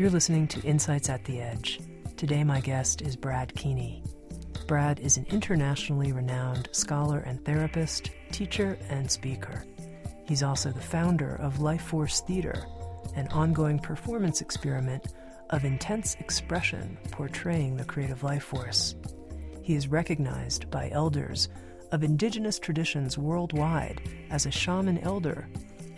You're listening to Insights at the Edge. Today, my guest is Brad Keeney. Brad is an internationally renowned scholar and therapist, teacher, and speaker. He's also the founder of Life Force Theater, an ongoing performance experiment of intense expression portraying the creative life force. He is recognized by elders of indigenous traditions worldwide as a shaman elder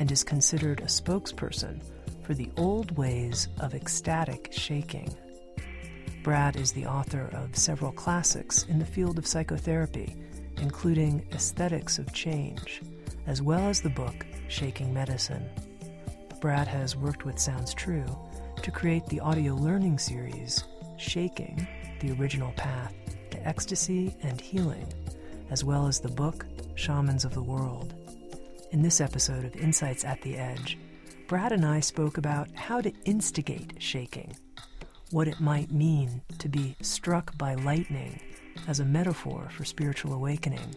and is considered a spokesperson for the old ways of ecstatic shaking. Brad is the author of several classics in the field of psychotherapy, including Aesthetics of Change, as well as the book Shaking Medicine. Brad has worked with Sounds True to create the audio learning series Shaking, the original path to ecstasy and healing, as well as the book Shamans of the World. In this episode of Insights at the Edge, Brad and I spoke about how to instigate shaking, what it might mean to be struck by lightning as a metaphor for spiritual awakening,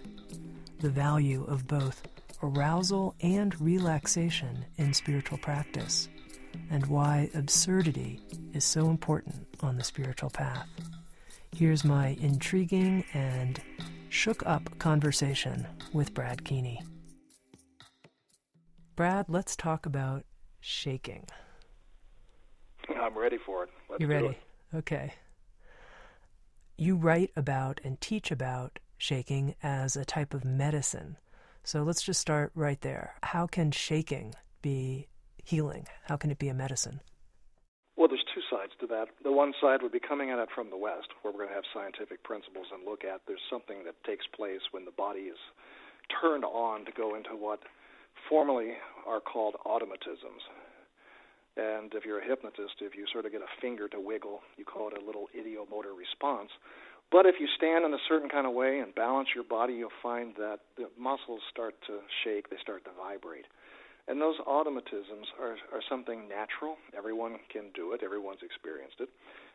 the value of both arousal and relaxation in spiritual practice, and why absurdity is so important on the spiritual path. Here's my intriguing and shook up conversation with Brad Keeney. Brad, let's talk about shaking. I'm ready for it. Let's you ready? It. Okay. You write about and teach about shaking as a type of medicine. So let's just start right there. How can shaking be healing? How can it be a medicine? Well, there's two sides to that. The one side would be coming at it from the West, where we're going to have scientific principles and look at there's something that takes place when the body is turned on to go into what formerly are called automatisms. And if you're a hypnotist, if you sort of get a finger to wiggle, you call it a little ideomotor response. But if you stand in a certain kind of way and balance your body, you'll find that the muscles start to shake, they start to vibrate. And those automatisms are, are something natural. Everyone can do it, everyone's experienced it.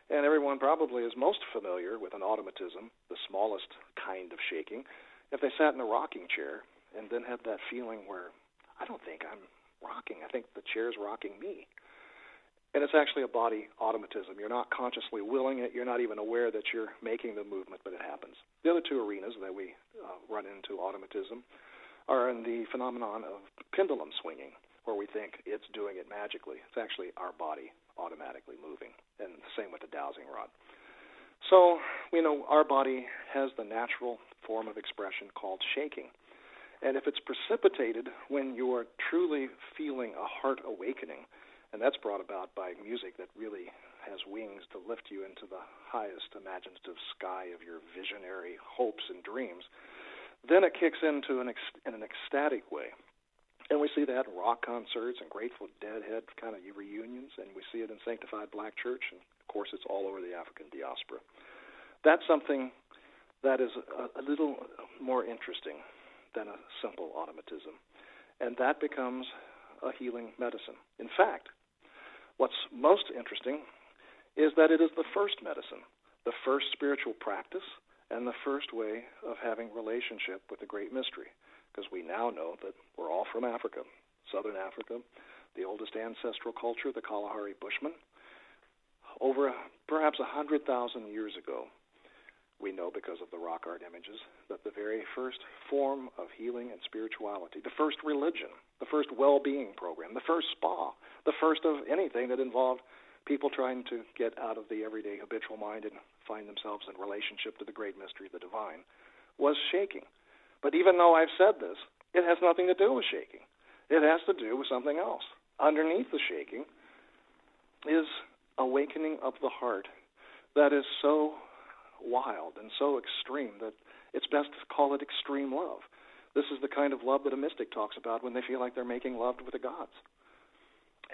And everyone probably is most familiar with an automatism, the smallest kind of shaking, if they sat in a rocking chair and then had that feeling where I don't think I'm rocking. I think the chair's rocking me. And it's actually a body automatism. You're not consciously willing it. You're not even aware that you're making the movement, but it happens. The other two arenas that we uh, run into automatism are in the phenomenon of pendulum swinging, where we think it's doing it magically. It's actually our body automatically moving, and the same with the dowsing rod. So, you know, our body has the natural form of expression called shaking. And if it's precipitated when you are truly feeling a heart awakening, and that's brought about by music that really has wings to lift you into the highest imaginative sky of your visionary hopes and dreams, then it kicks into an in an ecstatic way. And we see that in rock concerts and Grateful Deadhead kind of reunions, and we see it in Sanctified Black Church, and of course, it's all over the African diaspora. That's something that is a, a little more interesting than a simple automatism. And that becomes a healing medicine. In fact, what's most interesting is that it is the first medicine, the first spiritual practice, and the first way of having relationship with the great mystery. Because we now know that we're all from Africa, southern Africa, the oldest ancestral culture, the Kalahari Bushmen. Over perhaps a hundred thousand years ago, we know because of the rock art images that the very first form of healing and spirituality, the first religion, the first well being program, the first spa, the first of anything that involved people trying to get out of the everyday habitual mind and find themselves in relationship to the great mystery, of the divine, was shaking. But even though I've said this, it has nothing to do with shaking. It has to do with something else. Underneath the shaking is awakening of the heart that is so wild and so extreme that it's best to call it extreme love. This is the kind of love that a mystic talks about when they feel like they're making love with the gods.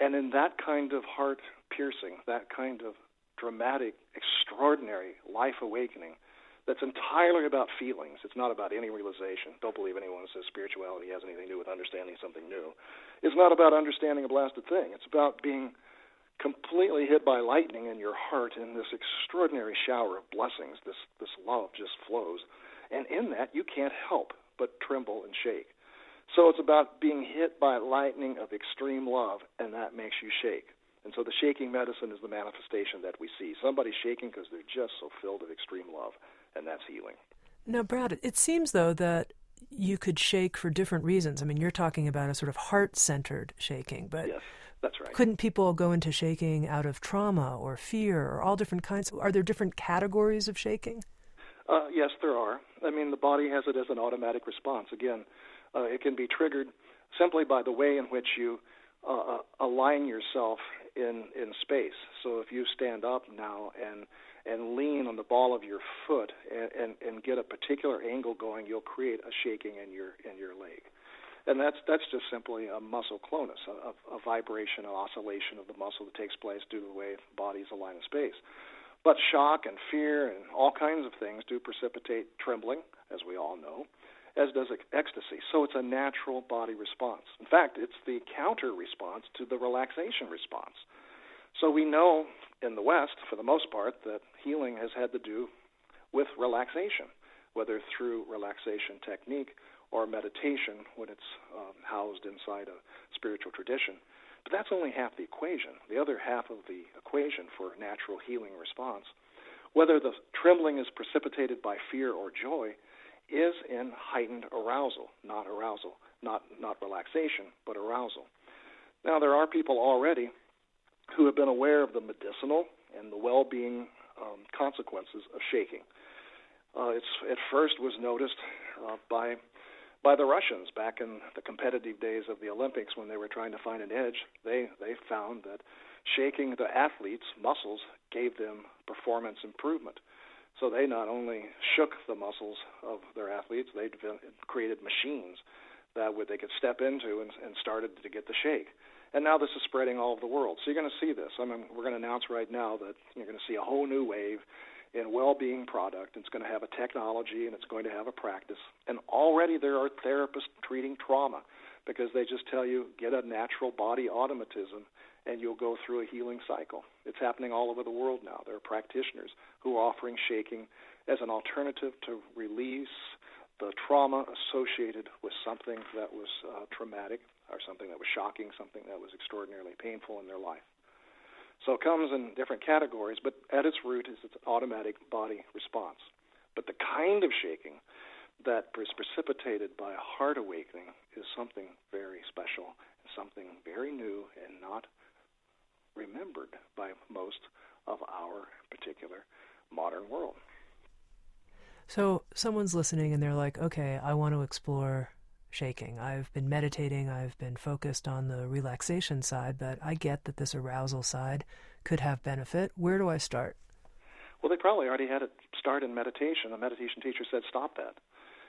And in that kind of heart piercing, that kind of dramatic, extraordinary life awakening that's entirely about feelings. It's not about any realization. Don't believe anyone who says spirituality has anything to do with understanding something new. It's not about understanding a blasted thing. It's about being completely hit by lightning in your heart in this extraordinary shower of blessings. This this love just flows. And in that you can't help but tremble and shake. So it's about being hit by lightning of extreme love, and that makes you shake. And so the shaking medicine is the manifestation that we see. Somebody shaking because they're just so filled with extreme love, and that's healing. Now, Brad, it seems, though, that you could shake for different reasons. I mean, you're talking about a sort of heart centered shaking, but. Yes. That's right. Couldn't people go into shaking out of trauma or fear or all different kinds? Are there different categories of shaking? Uh, yes, there are. I mean, the body has it as an automatic response. Again, uh, it can be triggered simply by the way in which you uh, uh, align yourself in in space. So if you stand up now and and lean on the ball of your foot and, and, and get a particular angle going, you'll create a shaking in your in your leg. And that's that's just simply a muscle clonus, a, a vibration, an oscillation of the muscle that takes place due to the way the bodies align in space. But shock and fear and all kinds of things do precipitate trembling, as we all know as does ecstasy. So it's a natural body response. In fact, it's the counter response to the relaxation response. So we know in the West, for the most part, that healing has had to do with relaxation, whether through relaxation technique or meditation when it's um, housed inside a spiritual tradition. But that's only half the equation. The other half of the equation for natural healing response, whether the trembling is precipitated by fear or joy, is in heightened arousal, not arousal, not not relaxation, but arousal. Now there are people already who have been aware of the medicinal and the well-being um, consequences of shaking. Uh, it's at first was noticed uh, by by the Russians back in the competitive days of the Olympics when they were trying to find an edge. They they found that shaking the athletes' muscles gave them performance improvement. So they not only shook the muscles of their athletes, they created machines that would, they could step into and, and started to get the shake. And now this is spreading all over the world. So you're going to see this. I mean, we're going to announce right now that you're going to see a whole new wave in well-being product. It's going to have a technology and it's going to have a practice. And already there are therapists treating trauma because they just tell you get a natural body automatism and you'll go through a healing cycle. It's happening all over the world now. There are practitioners who are offering shaking as an alternative to release the trauma associated with something that was uh, traumatic or something that was shocking, something that was extraordinarily painful in their life. So it comes in different categories, but at its root is its automatic body response. But the kind of shaking that is precipitated by a heart awakening is something very special, something very new, and not remembered by most of our particular modern world. So, someone's listening and they're like, okay, I want to explore shaking. I've been meditating, I've been focused on the relaxation side, but I get that this arousal side could have benefit. Where do I start? Well, they probably already had it start in meditation. A meditation teacher said, stop that.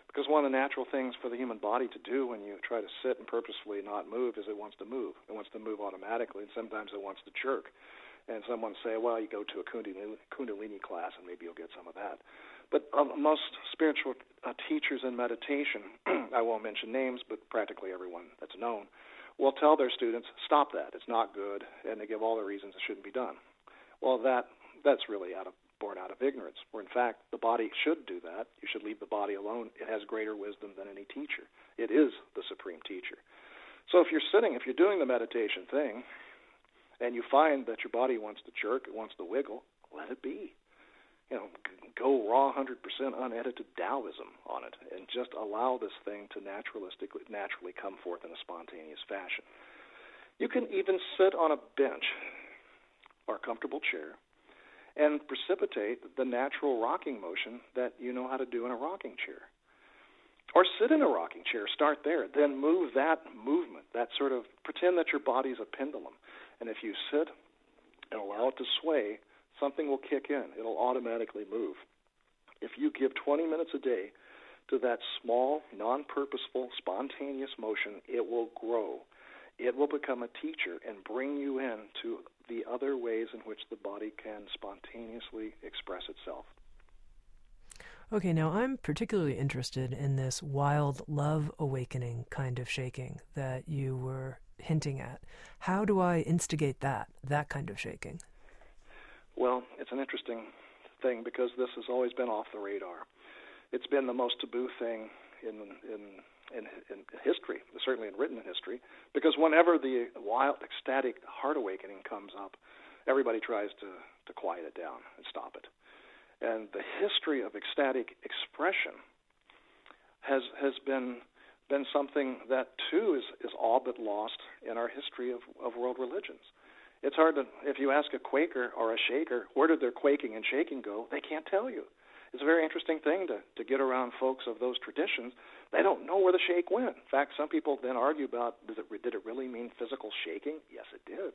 Because one of the natural things for the human body to do when you try to sit and purposefully not move is it wants to move. It wants to move automatically, and sometimes it wants to jerk. And someone say, well, you go to a Kundalini class and maybe you'll get some of that. But most spiritual uh, teachers in meditation, I won't mention names, but practically everyone that's known, will tell their students, stop that. It's not good, and they give all the reasons it shouldn't be done. Well, that that's really out of born out of ignorance, where in fact the body should do that. You should leave the body alone. It has greater wisdom than any teacher. It is the supreme teacher. So if you're sitting, if you're doing the meditation thing, and you find that your body wants to jerk, it wants to wiggle, let it be. You know, go raw 100% unedited Taoism on it, and just allow this thing to naturalistically, naturally come forth in a spontaneous fashion. You can even sit on a bench or a comfortable chair and precipitate the natural rocking motion that you know how to do in a rocking chair. Or sit in a rocking chair, start there, then move that movement, that sort of pretend that your body's a pendulum. And if you sit and allow it to sway, something will kick in. It'll automatically move. If you give 20 minutes a day to that small, non purposeful, spontaneous motion, it will grow it will become a teacher and bring you in to the other ways in which the body can spontaneously express itself. Okay, now I'm particularly interested in this wild love awakening kind of shaking that you were hinting at. How do I instigate that, that kind of shaking? Well, it's an interesting thing because this has always been off the radar. It's been the most taboo thing in in in, in history, certainly in written history, because whenever the wild, ecstatic heart awakening comes up, everybody tries to to quiet it down and stop it. And the history of ecstatic expression has has been been something that too is is all but lost in our history of of world religions. It's hard to if you ask a Quaker or a Shaker where did their quaking and shaking go, they can't tell you. It's a very interesting thing to to get around folks of those traditions. They don't know where the shake went. In fact, some people then argue about does it did it really mean physical shaking? Yes, it did.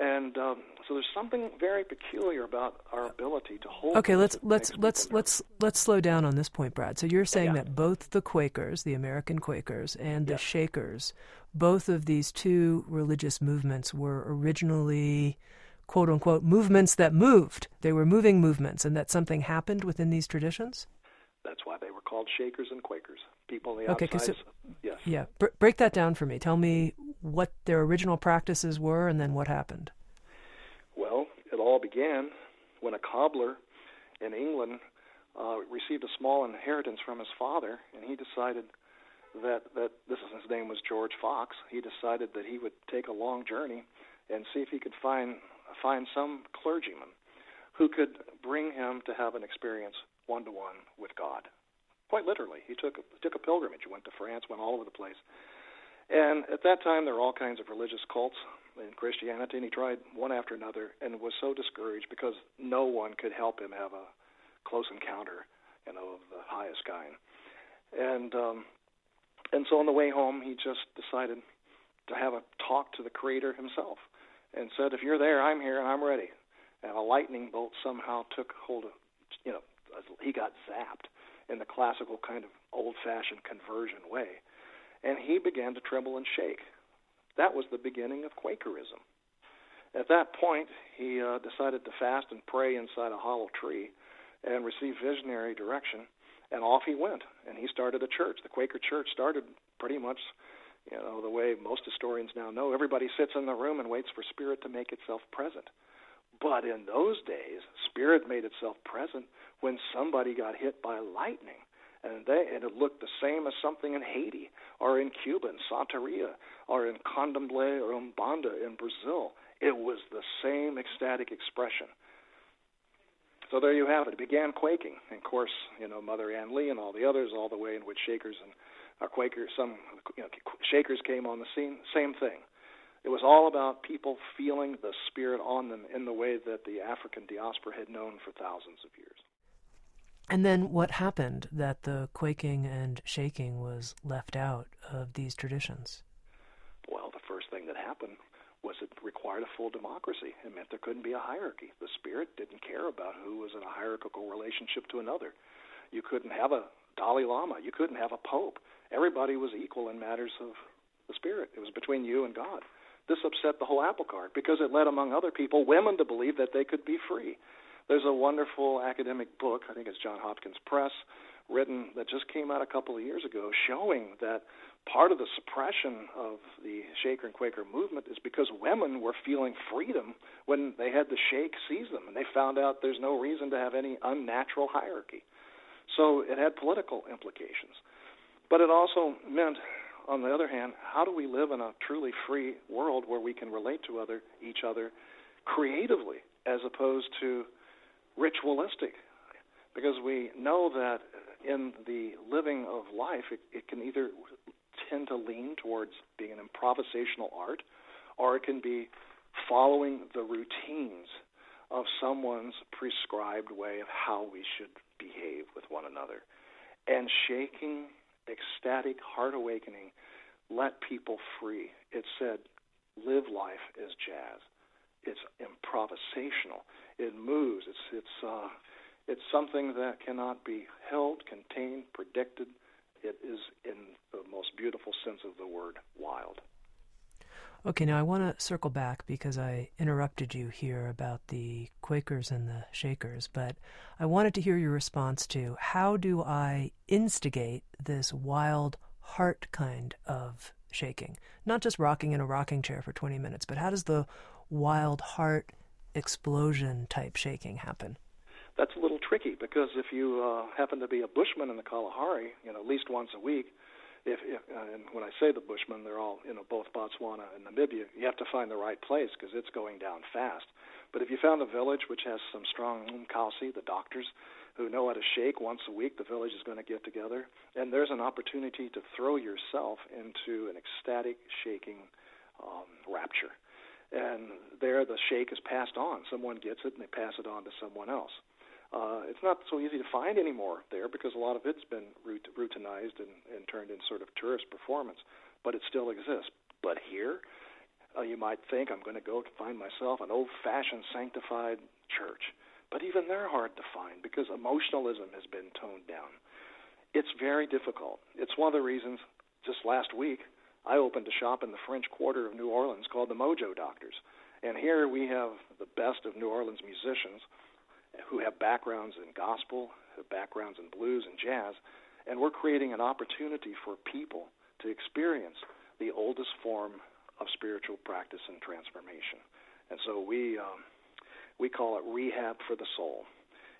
And um, so there's something very peculiar about our ability to hold. Okay, let's let's let's let's let's slow down on this point, Brad. So you're saying yeah. that both the Quakers, the American Quakers, and the yeah. Shakers, both of these two religious movements were originally quote unquote movements that moved. They were moving movements, and that something happened within these traditions. That's why they were called Shakers and Quakers. People on the okay, outside. So, yes. Yeah, Br- break that down for me. Tell me what their original practices were, and then what happened. Well, it all began when a cobbler in England uh, received a small inheritance from his father, and he decided that that this is his name was George Fox. He decided that he would take a long journey and see if he could find find some clergyman who could bring him to have an experience one to one with God. Quite literally, he took took a pilgrimage. He went to France, went all over the place. And at that time, there were all kinds of religious cults in Christianity, and he tried one after another, and was so discouraged because no one could help him have a close encounter, you know, of the highest kind. And um, and so on the way home, he just decided to have a talk to the Creator himself and said, If you're there, I'm here and I'm ready. And a lightning bolt somehow took hold of, you know, he got zapped in the classical kind of old fashioned conversion way. And he began to tremble and shake. That was the beginning of Quakerism. At that point, he uh, decided to fast and pray inside a hollow tree and receive visionary direction, and off he went. And he started a church. The Quaker church started pretty much you know, the way most historians now know, everybody sits in the room and waits for spirit to make itself present. But in those days, spirit made itself present when somebody got hit by lightning. And, they, and it looked the same as something in Haiti or in Cuba, in Santeria, or in Candomblé or Umbanda in Brazil. It was the same ecstatic expression. So there you have it. It began quaking. And of course, you know, Mother Ann Lee and all the others, all the way in which Shakers and uh, Quakers, some you know, Shakers came on the scene. Same thing. It was all about people feeling the spirit on them in the way that the African diaspora had known for thousands of years. And then what happened that the quaking and shaking was left out of these traditions? Well, the first thing that happened was it required a full democracy. It meant there couldn't be a hierarchy. The spirit didn't care about who was in a hierarchical relationship to another. You couldn't have a Dalai Lama. You couldn't have a pope. Everybody was equal in matters of the spirit. It was between you and God. This upset the whole apple cart because it led, among other people, women to believe that they could be free. There's a wonderful academic book, I think it's John Hopkins Press, written that just came out a couple of years ago showing that part of the suppression of the Shaker and Quaker movement is because women were feeling freedom when they had the Shake seize them, and they found out there's no reason to have any unnatural hierarchy. So it had political implications. But it also meant, on the other hand, how do we live in a truly free world where we can relate to other each other creatively as opposed to ritualistic? Because we know that in the living of life, it, it can either tend to lean towards being an improvisational art, or it can be following the routines of someone's prescribed way of how we should behave with one another. And shaking, ecstatic heart awakening let people free. It said, live life as jazz. It's improvisational. It moves. It's it's uh, it's something that cannot be held, contained, predicted. It is, in the most beautiful sense of the word, wild. Okay, now I want to circle back because I interrupted you here about the Quakers and the Shakers, but I wanted to hear your response to how do I instigate this wild heart kind of shaking? Not just rocking in a rocking chair for 20 minutes, but how does the wild heart explosion type shaking happen? That's a little tricky because if you uh, happen to be a bushman in the Kalahari, you know, at least once a week, if, if uh, and when I say the Bushmen, they're all you know both Botswana and Namibia. You have to find the right place because it's going down fast. But if you found a village which has some strong Umkasi, the doctors who know how to shake once a week, the village is going to get together, and there's an opportunity to throw yourself into an ecstatic shaking um, rapture. And there, the shake is passed on. Someone gets it, and they pass it on to someone else. Uh, it's not so easy to find anymore there because a lot of it's been rout- routinized and, and turned into sort of tourist performance, but it still exists. But here, uh, you might think I'm going to go to find myself an old-fashioned sanctified church, but even they're hard to find because emotionalism has been toned down. It's very difficult. It's one of the reasons. Just last week, I opened a shop in the French Quarter of New Orleans called the Mojo Doctors, and here we have the best of New Orleans musicians who have backgrounds in gospel, have backgrounds in blues and jazz, and we're creating an opportunity for people to experience the oldest form of spiritual practice and transformation. And so we um, we call it rehab for the soul.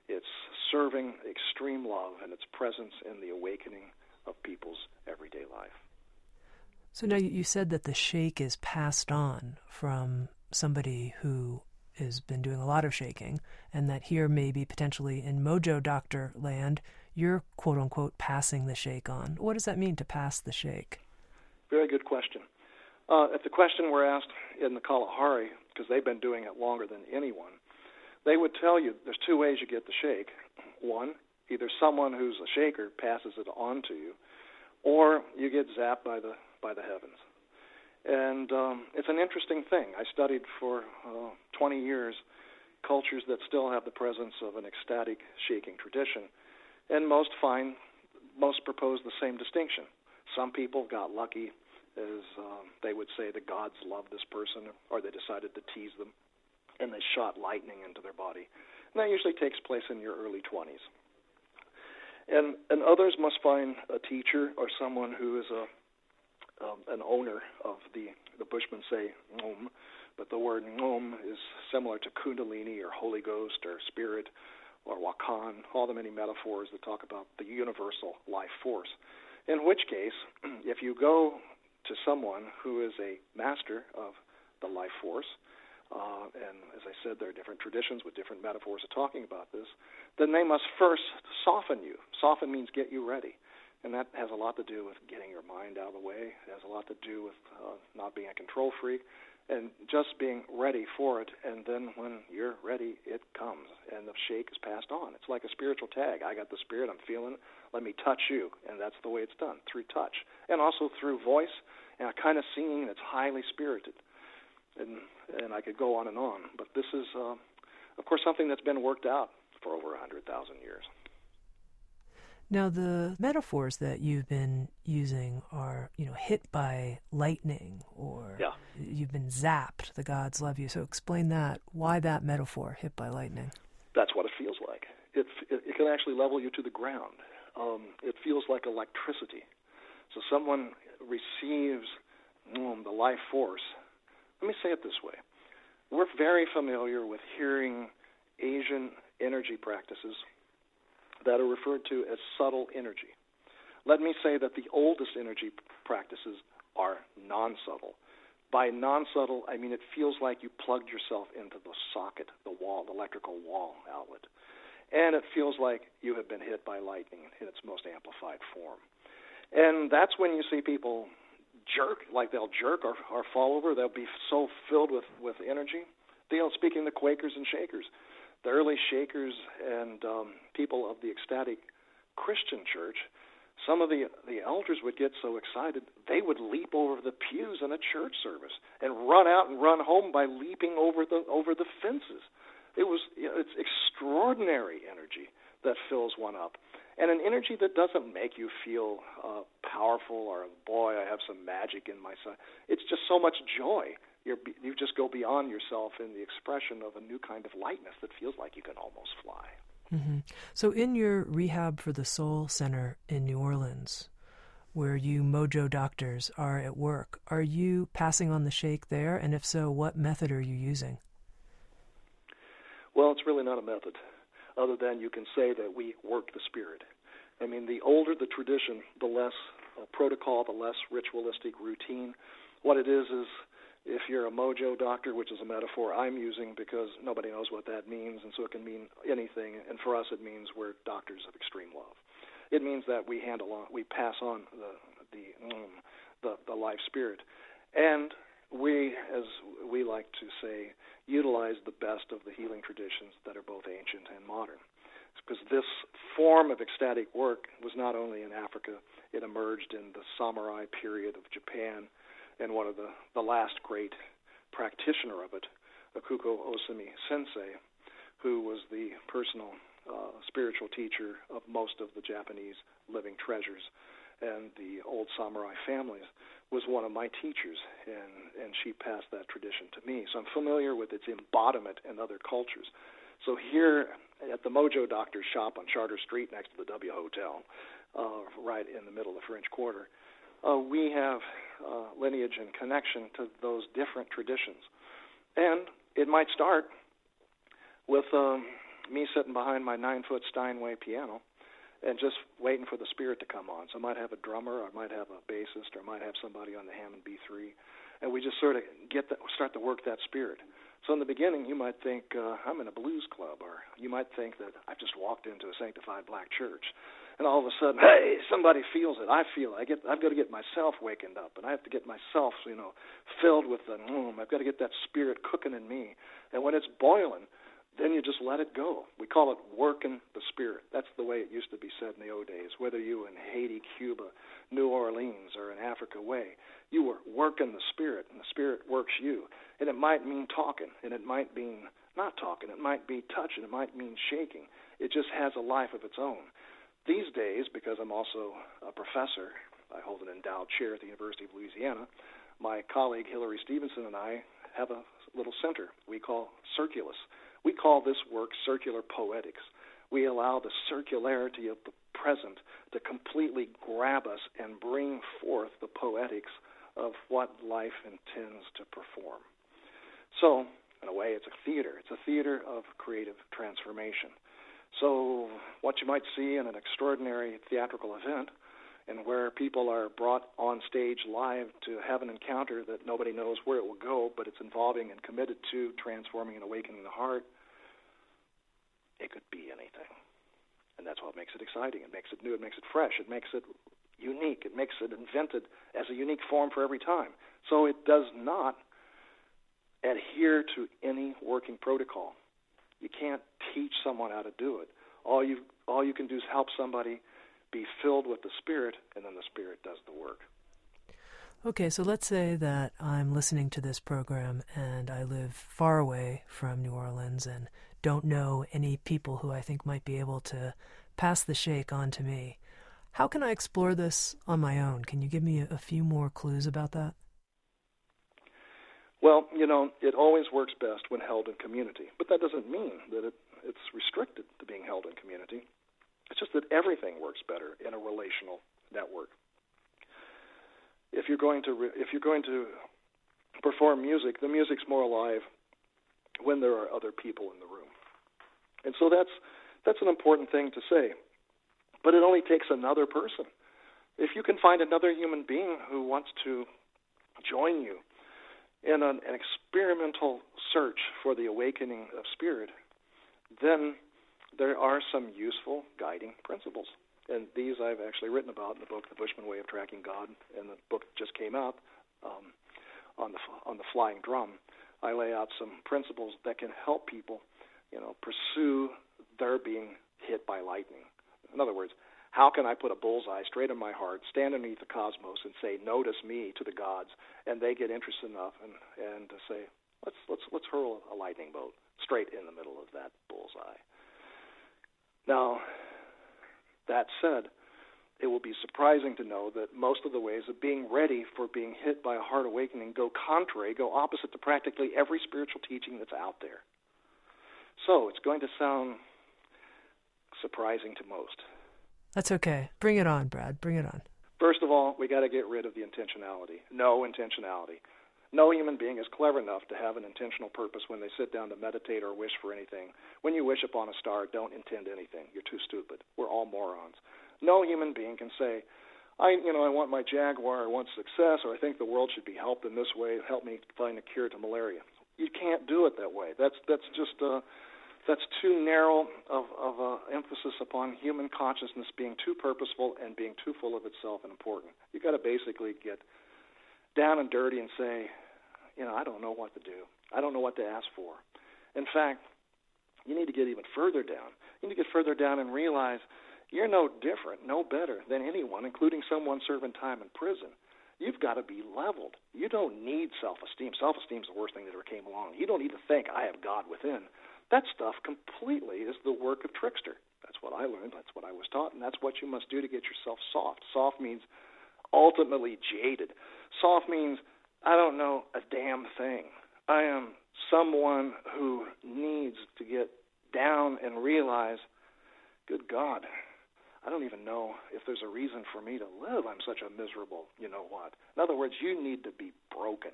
It's serving extreme love and its presence in the awakening of people's everyday life. So now you said that the shake is passed on from somebody who has been doing a lot of shaking, and that here maybe potentially in Mojo Doctor land, you're quote unquote passing the shake on. What does that mean to pass the shake? Very good question. Uh, if the question were asked in the Kalahari, because they've been doing it longer than anyone, they would tell you there's two ways you get the shake. One, either someone who's a shaker passes it on to you, or you get zapped by the by the heavens. And um, it's an interesting thing. I studied for uh, 20 years cultures that still have the presence of an ecstatic shaking tradition, and most find most propose the same distinction. Some people got lucky, as um, they would say, the gods loved this person, or they decided to tease them, and they shot lightning into their body. And that usually takes place in your early 20s. And and others must find a teacher or someone who is a um, an owner of the the Bushmen say Om, but the word Om is similar to Kundalini or Holy Ghost or Spirit or Wakan, all the many metaphors that talk about the universal life force. In which case, if you go to someone who is a master of the life force, uh, and as I said, there are different traditions with different metaphors of talking about this, then they must first soften you. Soften means get you ready and that has a lot to do with getting your mind out of the way. It has a lot to do with uh, not being a control freak, and just being ready for it. And then when you're ready, it comes, and the shake is passed on. It's like a spiritual tag. I got the spirit. I'm feeling it. Let me touch you, and that's the way it's done through touch, and also through voice and a kind of singing that's highly spirited. And and I could go on and on, but this is, uh, of course, something that's been worked out for over a hundred thousand years. Now, the metaphors that you've been using are, you know, hit by lightning or yeah. you've been zapped, the gods love you. So explain that. Why that metaphor, hit by lightning? That's what it feels like. It, it, it can actually level you to the ground. Um, it feels like electricity. So someone receives um, the life force. Let me say it this way. We're very familiar with hearing Asian energy practices that are referred to as subtle energy. Let me say that the oldest energy practices are non subtle. By non subtle, I mean it feels like you plugged yourself into the socket, the wall, the electrical wall outlet. And it feels like you have been hit by lightning in its most amplified form. And that's when you see people jerk, like they'll jerk or, or fall over. They'll be so filled with, with energy. They'll speaking the Quakers and Shakers the early Shakers and um, people of the ecstatic Christian church, some of the the elders would get so excited they would leap over the pews in a church service and run out and run home by leaping over the over the fences. It was you know, it's extraordinary energy that fills one up. And an energy that doesn't make you feel uh, powerful or, boy, I have some magic in my side. It's just so much joy. You're, you just go beyond yourself in the expression of a new kind of lightness that feels like you can almost fly. Mm-hmm. So, in your Rehab for the Soul Center in New Orleans, where you mojo doctors are at work, are you passing on the shake there? And if so, what method are you using? Well, it's really not a method, other than you can say that we work the spirit. I mean, the older the tradition, the less uh, protocol, the less ritualistic routine. What it is is if you're a mojo doctor, which is a metaphor I'm using because nobody knows what that means, and so it can mean anything. And for us, it means we're doctors of extreme love. It means that we handle on, we pass on the the mm, the, the life spirit, and we, as we like to say, utilize the best of the healing traditions that are both ancient and modern. Because this form of ecstatic work was not only in Africa, it emerged in the samurai period of Japan and one of the, the last great practitioner of it, Ikuko Osumi Sensei, who was the personal uh, spiritual teacher of most of the Japanese living treasures and the old samurai families, was one of my teachers, and, and she passed that tradition to me. So I'm familiar with its embodiment in other cultures. So here at the Mojo Doctor's shop on Chartres Street next to the W Hotel, uh, right in the middle of the French Quarter, uh, we have uh, lineage and connection to those different traditions. And it might start with um, me sitting behind my nine foot Steinway piano and just waiting for the spirit to come on. So I might have a drummer, or I might have a bassist, or I might have somebody on the Hammond B3, and we just sort of get that, start to work that spirit. So in the beginning, you might think uh, I'm in a blues club, or you might think that I've just walked into a sanctified black church and all of a sudden, hey, somebody feels it. I feel it. I get. I've got to get myself wakened up, and I have to get myself, you know, filled with the. Mm, I've got to get that spirit cooking in me, and when it's boiling, then you just let it go. We call it working the spirit. That's the way it used to be said in the old days. Whether you in Haiti, Cuba, New Orleans, or in Africa way, you were working the spirit, and the spirit works you. And it might mean talking, and it might mean not talking. It might be touching. It might mean shaking. It just has a life of its own. These days, because I'm also a professor, I hold an endowed chair at the University of Louisiana. My colleague Hillary Stevenson and I have a little center we call Circulus. We call this work circular poetics. We allow the circularity of the present to completely grab us and bring forth the poetics of what life intends to perform. So, in a way, it's a theater. It's a theater of creative transformation. So, what you might see in an extraordinary theatrical event, and where people are brought on stage live to have an encounter that nobody knows where it will go, but it's involving and committed to transforming and awakening the heart, it could be anything. And that's what makes it exciting. It makes it new, it makes it fresh, it makes it unique, it makes it invented as a unique form for every time. So it does not adhere to any working protocol. You can't teach someone how to do it. All you all you can do is help somebody be filled with the spirit and then the spirit does the work. Okay, so let's say that I'm listening to this program and I live far away from New Orleans and don't know any people who I think might be able to pass the shake on to me. How can I explore this on my own? Can you give me a, few more clues about that? Well, you know, it always works best when held in community, but that doesn't mean that it, it's restricted to being held in community. It's just that everything works better in a relational network. If you're going to re- if you're going to perform music, the music's more alive when there are other people in the room, and so that's that's an important thing to say. But it only takes another person. If you can find another human being who wants to join you in an, an experimental search for the awakening of spirit, then there are some useful guiding principles. And these I've actually written about in the book, The Bushman Way of Tracking God, and the book just came out um, on the on the flying drum. I lay out some principles that can help people, you know, pursue their being hit by lightning. In other words, how can I put a bullseye straight in my heart, stand underneath the cosmos, and say, "Notice me" to the gods, and they get interested enough and and say, "Let's let's let's hurl a lightning bolt straight in the middle of that bullseye." Now, that said, it will be surprising to know that most of the ways of being ready for being hit by a heart awakening go contrary, go opposite to practically every spiritual teaching that's out there. So it's going to sound surprising to most. That's okay. Bring it on, Brad. Bring it on. First of all, we got to get rid of the intentionality. No intentionality. No human being is clever enough to have an intentional purpose when they sit down to meditate or wish for anything. When you wish upon a star, don't intend anything. You're too stupid. We're all morons. No human being can say, I, you know, I want my Jaguar, I want success, or I think the world should be helped in this way. Help me find a cure to malaria. You can't do it that way. That's that's just uh, that's too narrow of, of a emphasis upon human consciousness being too purposeful and being too full of itself and important. You got to basically get down and dirty and say, you know, I don't know what to do. I don't know what to ask for. In fact, you need to get even further down. You need to get further down and realize you're no different, no better than anyone, including someone serving time in prison. You've got to be leveled. You don't need self esteem. Self esteem is the worst thing that ever came along. You don't need to think, I have God within. That stuff completely is the work of trickster. That's what I learned. That's what I was taught. And that's what you must do to get yourself soft. Soft means ultimately jaded. Soft means I don't know a damn thing. I am someone who needs to get down and realize, good God, I don't even know if there's a reason for me to live. I'm such a miserable, you know what. In other words, you need to be broken.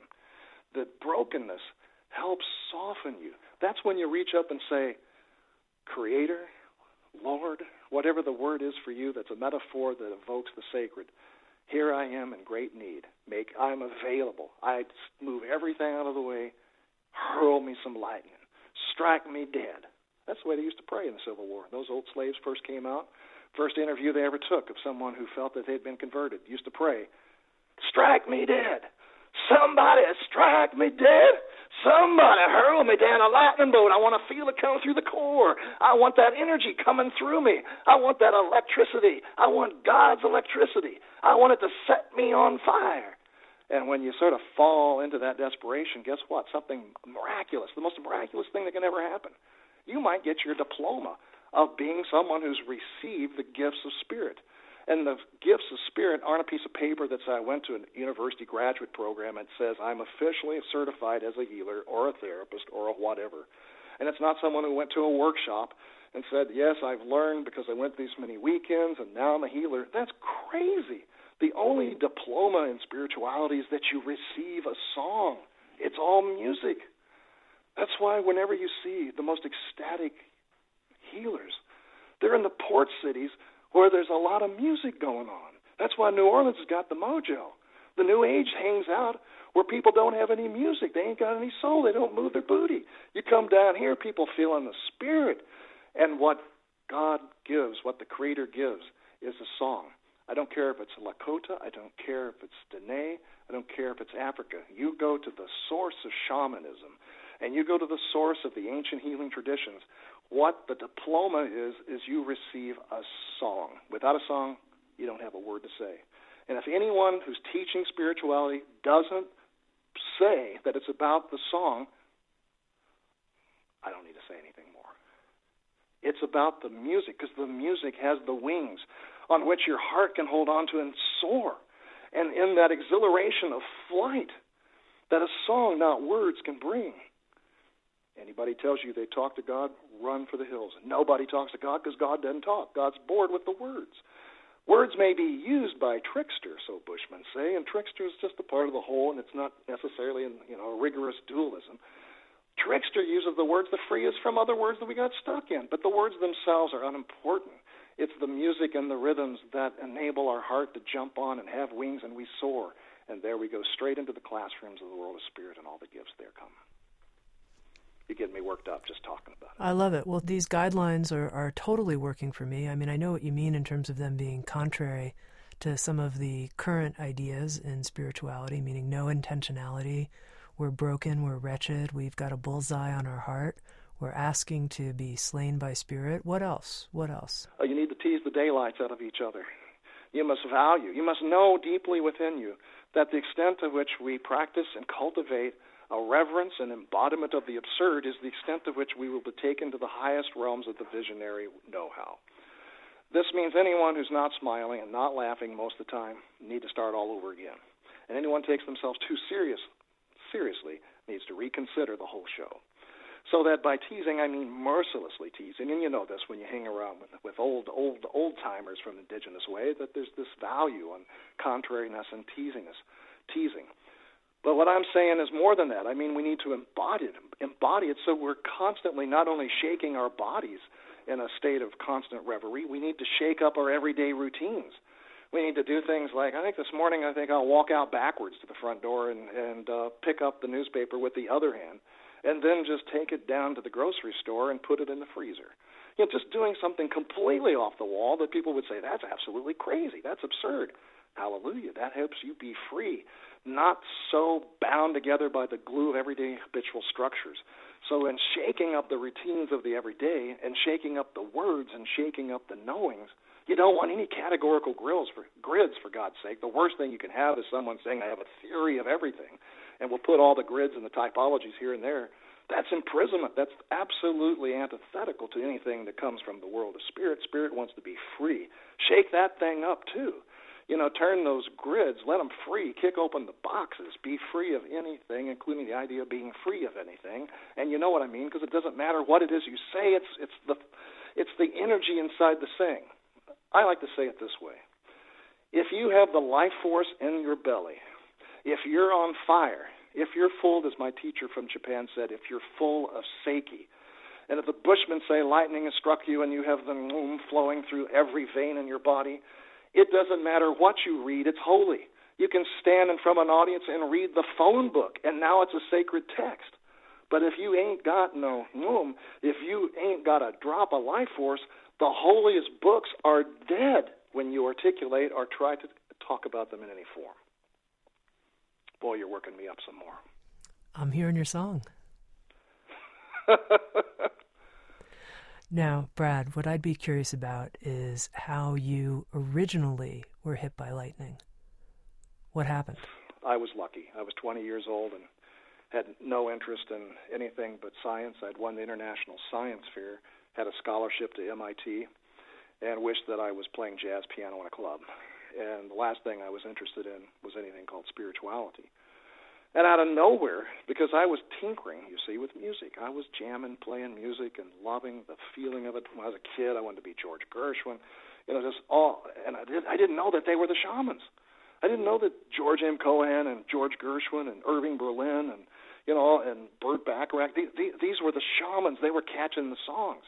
The brokenness helps soften you. That's when you reach up and say, Creator, Lord, whatever the word is for you that's a metaphor that evokes the sacred. Here I am in great need. Make I'm available. I move everything out of the way. Hurl me some lightning. Strike me dead. That's the way they used to pray in the Civil War. Those old slaves first came out. First interview they ever took of someone who felt that they'd been converted used to pray, Strike me dead. Somebody strike me dead. Somebody hurl me down a lightning bolt. I want to feel it come through the core. I want that energy coming through me. I want that electricity. I want God's electricity. I want it to set me on fire. And when you sort of fall into that desperation, guess what? Something miraculous, the most miraculous thing that can ever happen. You might get your diploma of being someone who's received the gifts of spirit. And the gifts of spirit aren't a piece of paper that says I went to a university graduate program and says I'm officially certified as a healer or a therapist or a whatever. And it's not someone who went to a workshop and said, Yes, I've learned because I went these many weekends and now I'm a healer. That's crazy. The only diploma in spirituality is that you receive a song. It's all music. That's why whenever you see the most ecstatic healers, they're in the port cities where there's a lot of music going on. That's why New Orleans has got the mojo. The New Age hangs out where people don't have any music. They ain't got any soul. They don't move their booty. You come down here, people feel in the spirit. And what God gives, what the Creator gives, is a song. I don't care if it's Lakota. I don't care if it's Dene. I don't care if it's Africa. You go to the source of shamanism, and you go to the source of the ancient healing traditions. What the diploma is, is you receive a song. Without a song, you don't have a word to say. And if anyone who's teaching spirituality doesn't say that it's about the song, I don't need to say anything more. It's about the music because the music has the wings on which your heart can hold on to and soar. And in that exhilaration of flight that a song, not words, can bring. Anybody tells you they talk to God, run for the hills. Nobody talks to God because God doesn't talk. God's bored with the words. Words may be used by trickster, so Bushmen say, and trickster is just a part of the whole, and it's not necessarily in you know a rigorous dualism. Trickster uses the words to free us from other words that we got stuck in, but the words themselves are unimportant. It's the music and the rhythms that enable our heart to jump on and have wings, and we soar. And there we go straight into the classrooms of the world of spirit and all the gifts there come you get me worked up just talking about it. I love it. Well, these guidelines are, are totally working for me. I mean, I know what you mean in terms of them being contrary to some of the current ideas in spirituality, meaning no intentionality. We're broken, we're wretched, we've got a bullseye on our heart. We're asking to be slain by spirit. What else? What else? Oh, you need to tease the daylights out of each other. You must value, you must know deeply within you that the extent to which we practice and cultivate A reverence and embodiment of the absurd is the extent to which we will be taken to the highest realms of the visionary know how. This means anyone who's not smiling and not laughing most of the time need to start all over again. And anyone who takes themselves too serious seriously needs to reconsider the whole show. So that by teasing I mean mercilessly teasing, and you know this when you hang around with, with old old old timers from the indigenous way, that there's this value on contrariness and teasingness, teasing. But what I'm saying is more than that. I mean we need to embody it, embody it so we're constantly not only shaking our bodies in a state of constant reverie, we need to shake up our everyday routines we need to do things like I think this morning I think I'll walk out backwards to the front door and and uh, pick up the newspaper with the other hand, and then just take it down to the grocery store and put it in the freezer. You know, just doing something completely off the wall that people would say that's absolutely crazy, that's absurd. Hallelujah, that helps you be free, not so bound together by the glue of everyday habitual structures. So, in shaking up the routines of the everyday and shaking up the words and shaking up the knowings you don't want any categorical grills for grids for God's sake. The worst thing you can have is someone saying I have a theory of everything, and we'll put all the grids and the typologies here and there. That's imprisonment. That's absolutely antithetical to anything that comes from the world of spirit. Spirit wants to be free. Shake that thing up too. You know, turn those grids, let them free, kick open the boxes, be free of anything, including the idea of being free of anything. And you know what I mean, because it doesn't matter what it is you say. It's it's the it's the energy inside the saying. I like to say it this way if you have the life force in your belly, if you're on fire, if you're full, as my teacher from Japan said, if you're full of seiki, and if the Bushmen say lightning has struck you and you have the moon flowing through every vein in your body, it doesn't matter what you read, it's holy. You can stand in front of an audience and read the phone book, and now it's a sacred text. But if you ain't got no womb, if you ain't got a drop of life force, the holiest books are dead when you articulate or try to talk about them in any form. Boy, you're working me up some more. I'm hearing your song. now, Brad, what I'd be curious about is how you originally were hit by lightning. What happened? I was lucky. I was 20 years old and had no interest in anything but science. I'd won the International Science Fair had a scholarship to MIT, and wished that I was playing jazz piano in a club. And the last thing I was interested in was anything called spirituality. And out of nowhere, because I was tinkering, you see, with music, I was jamming, playing music, and loving the feeling of it. When I was a kid, I wanted to be George Gershwin, you know, just all. And I did. I didn't know that they were the shamans. I didn't know that George M. Cohan and George Gershwin and Irving Berlin and you know and Burt Bacharach. These, these were the shamans. They were catching the songs.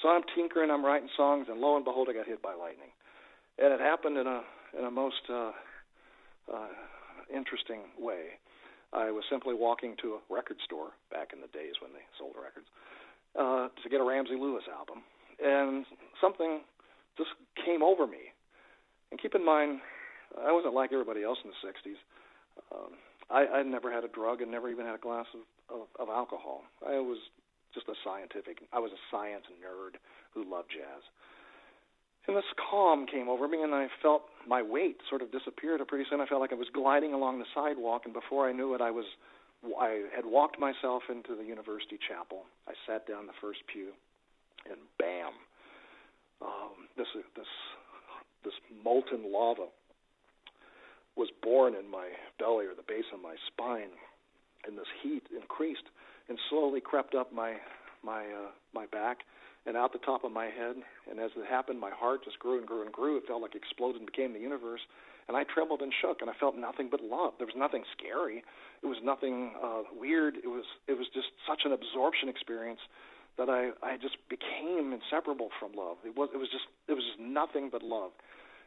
So I'm tinkering, I'm writing songs, and lo and behold, I got hit by lightning. And it happened in a in a most uh, uh, interesting way. I was simply walking to a record store back in the days when they sold records uh, to get a Ramsey Lewis album, and something just came over me. And keep in mind, I wasn't like everybody else in the '60s. Um, I, I never had a drug and never even had a glass of, of, of alcohol. I was just a scientific. I was a science nerd who loved jazz. And this calm came over me, and I felt my weight sort of disappeared. And pretty soon, I felt like I was gliding along the sidewalk, and before I knew it, I was I had walked myself into the university chapel. I sat down the first pew, and bam, um, this this this molten lava was born in my belly or the base of my spine, and this heat increased and slowly crept up my my uh, my back and out the top of my head. And as it happened, my heart just grew and grew and grew. It felt like it exploded and became the universe. And I trembled and shook, and I felt nothing but love. There was nothing scary. It was nothing uh, weird. It was it was just such an absorption experience that I I just became inseparable from love. It was it was just it was just nothing but love.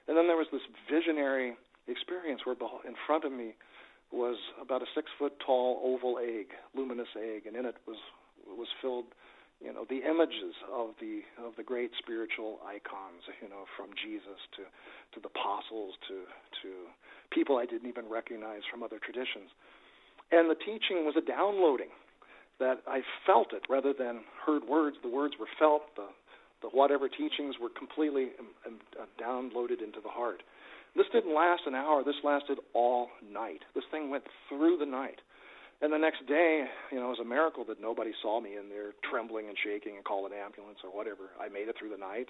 And then there was this visionary experience where in front of me was about a six foot tall oval egg, luminous egg, and in it was was filled, you know, the images of the of the great spiritual icons, you know, from Jesus to to the apostles to to people I didn't even recognize from other traditions. And the teaching was a downloading that I felt it rather than heard words. The words were felt. The the whatever teachings were completely um, um, uh, downloaded into the heart. This didn't last an hour. This lasted all night. This thing went through the night. And the next day, you know, it was a miracle that nobody saw me in there trembling and shaking and call an ambulance or whatever. I made it through the night.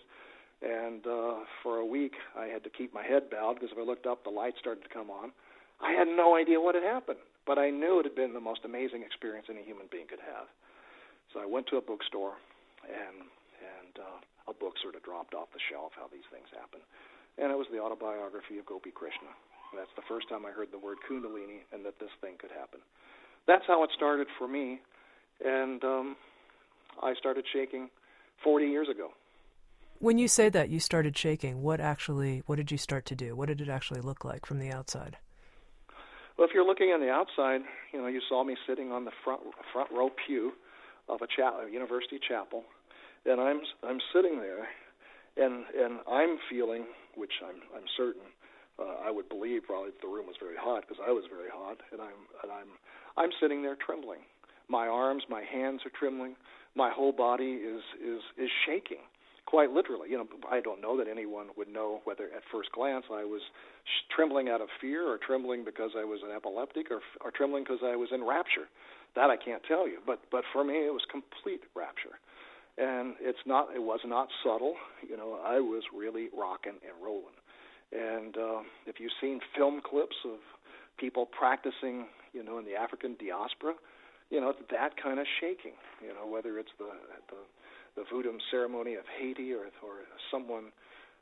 And uh, for a week, I had to keep my head bowed because if I looked up, the lights started to come on. I had no idea what had happened, but I knew it had been the most amazing experience any human being could have. So I went to a bookstore, and and uh, a book sort of dropped off the shelf. How these things happen, and it was the autobiography of Gopi Krishna. And that's the first time I heard the word Kundalini and that this thing could happen. That's how it started for me, and um, I started shaking 40 years ago. When you say that you started shaking, what actually, what did you start to do? What did it actually look like from the outside? Well, if you're looking on the outside, you know, you saw me sitting on the front front row pew of a, cha- a university chapel, and I'm I'm sitting there, and and I'm feeling, which I'm I'm certain, uh, I would believe probably the room was very hot because I was very hot, and I'm and I'm I'm sitting there trembling. My arms, my hands are trembling. My whole body is is is shaking quite literally. You know, I don't know that anyone would know whether at first glance I was sh- trembling out of fear or trembling because I was an epileptic or, or trembling because I was in rapture. That I can't tell you. But but for me, it was complete rapture, and it's not. It was not subtle. You know, I was really rocking and rolling. And uh, if you've seen film clips of people practicing, you know, in the African diaspora, you know, that kind of shaking. You know, whether it's the the the voodoo ceremony of Haiti or or someone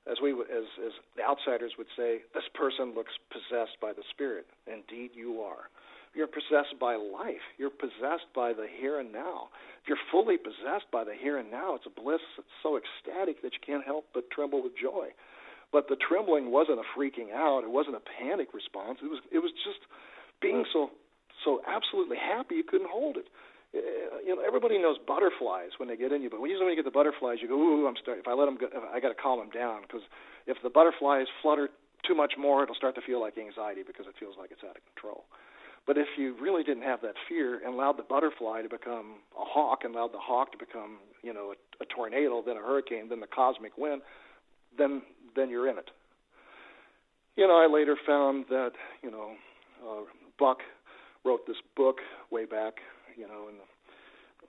as we as as the outsiders would say this person looks possessed by the spirit. Indeed you are. You're possessed by life. You're possessed by the here and now. If you're fully possessed by the here and now it's a bliss that's so ecstatic that you can't help but tremble with joy but the trembling wasn't a freaking out it wasn't a panic response it was it was just being so so absolutely happy you couldn't hold it uh, you know, everybody knows butterflies when they get in you, but usually when you get the butterflies, you go, "Ooh, I'm starting." If I let them go, I got to calm them down because if the butterflies flutter too much more, it'll start to feel like anxiety because it feels like it's out of control. But if you really didn't have that fear and allowed the butterfly to become a hawk and allowed the hawk to become, you know, a, a tornado, then a hurricane, then the cosmic wind, then then you're in it. You know, I later found that, you know, uh, Bucke wrote this book way back you know, in the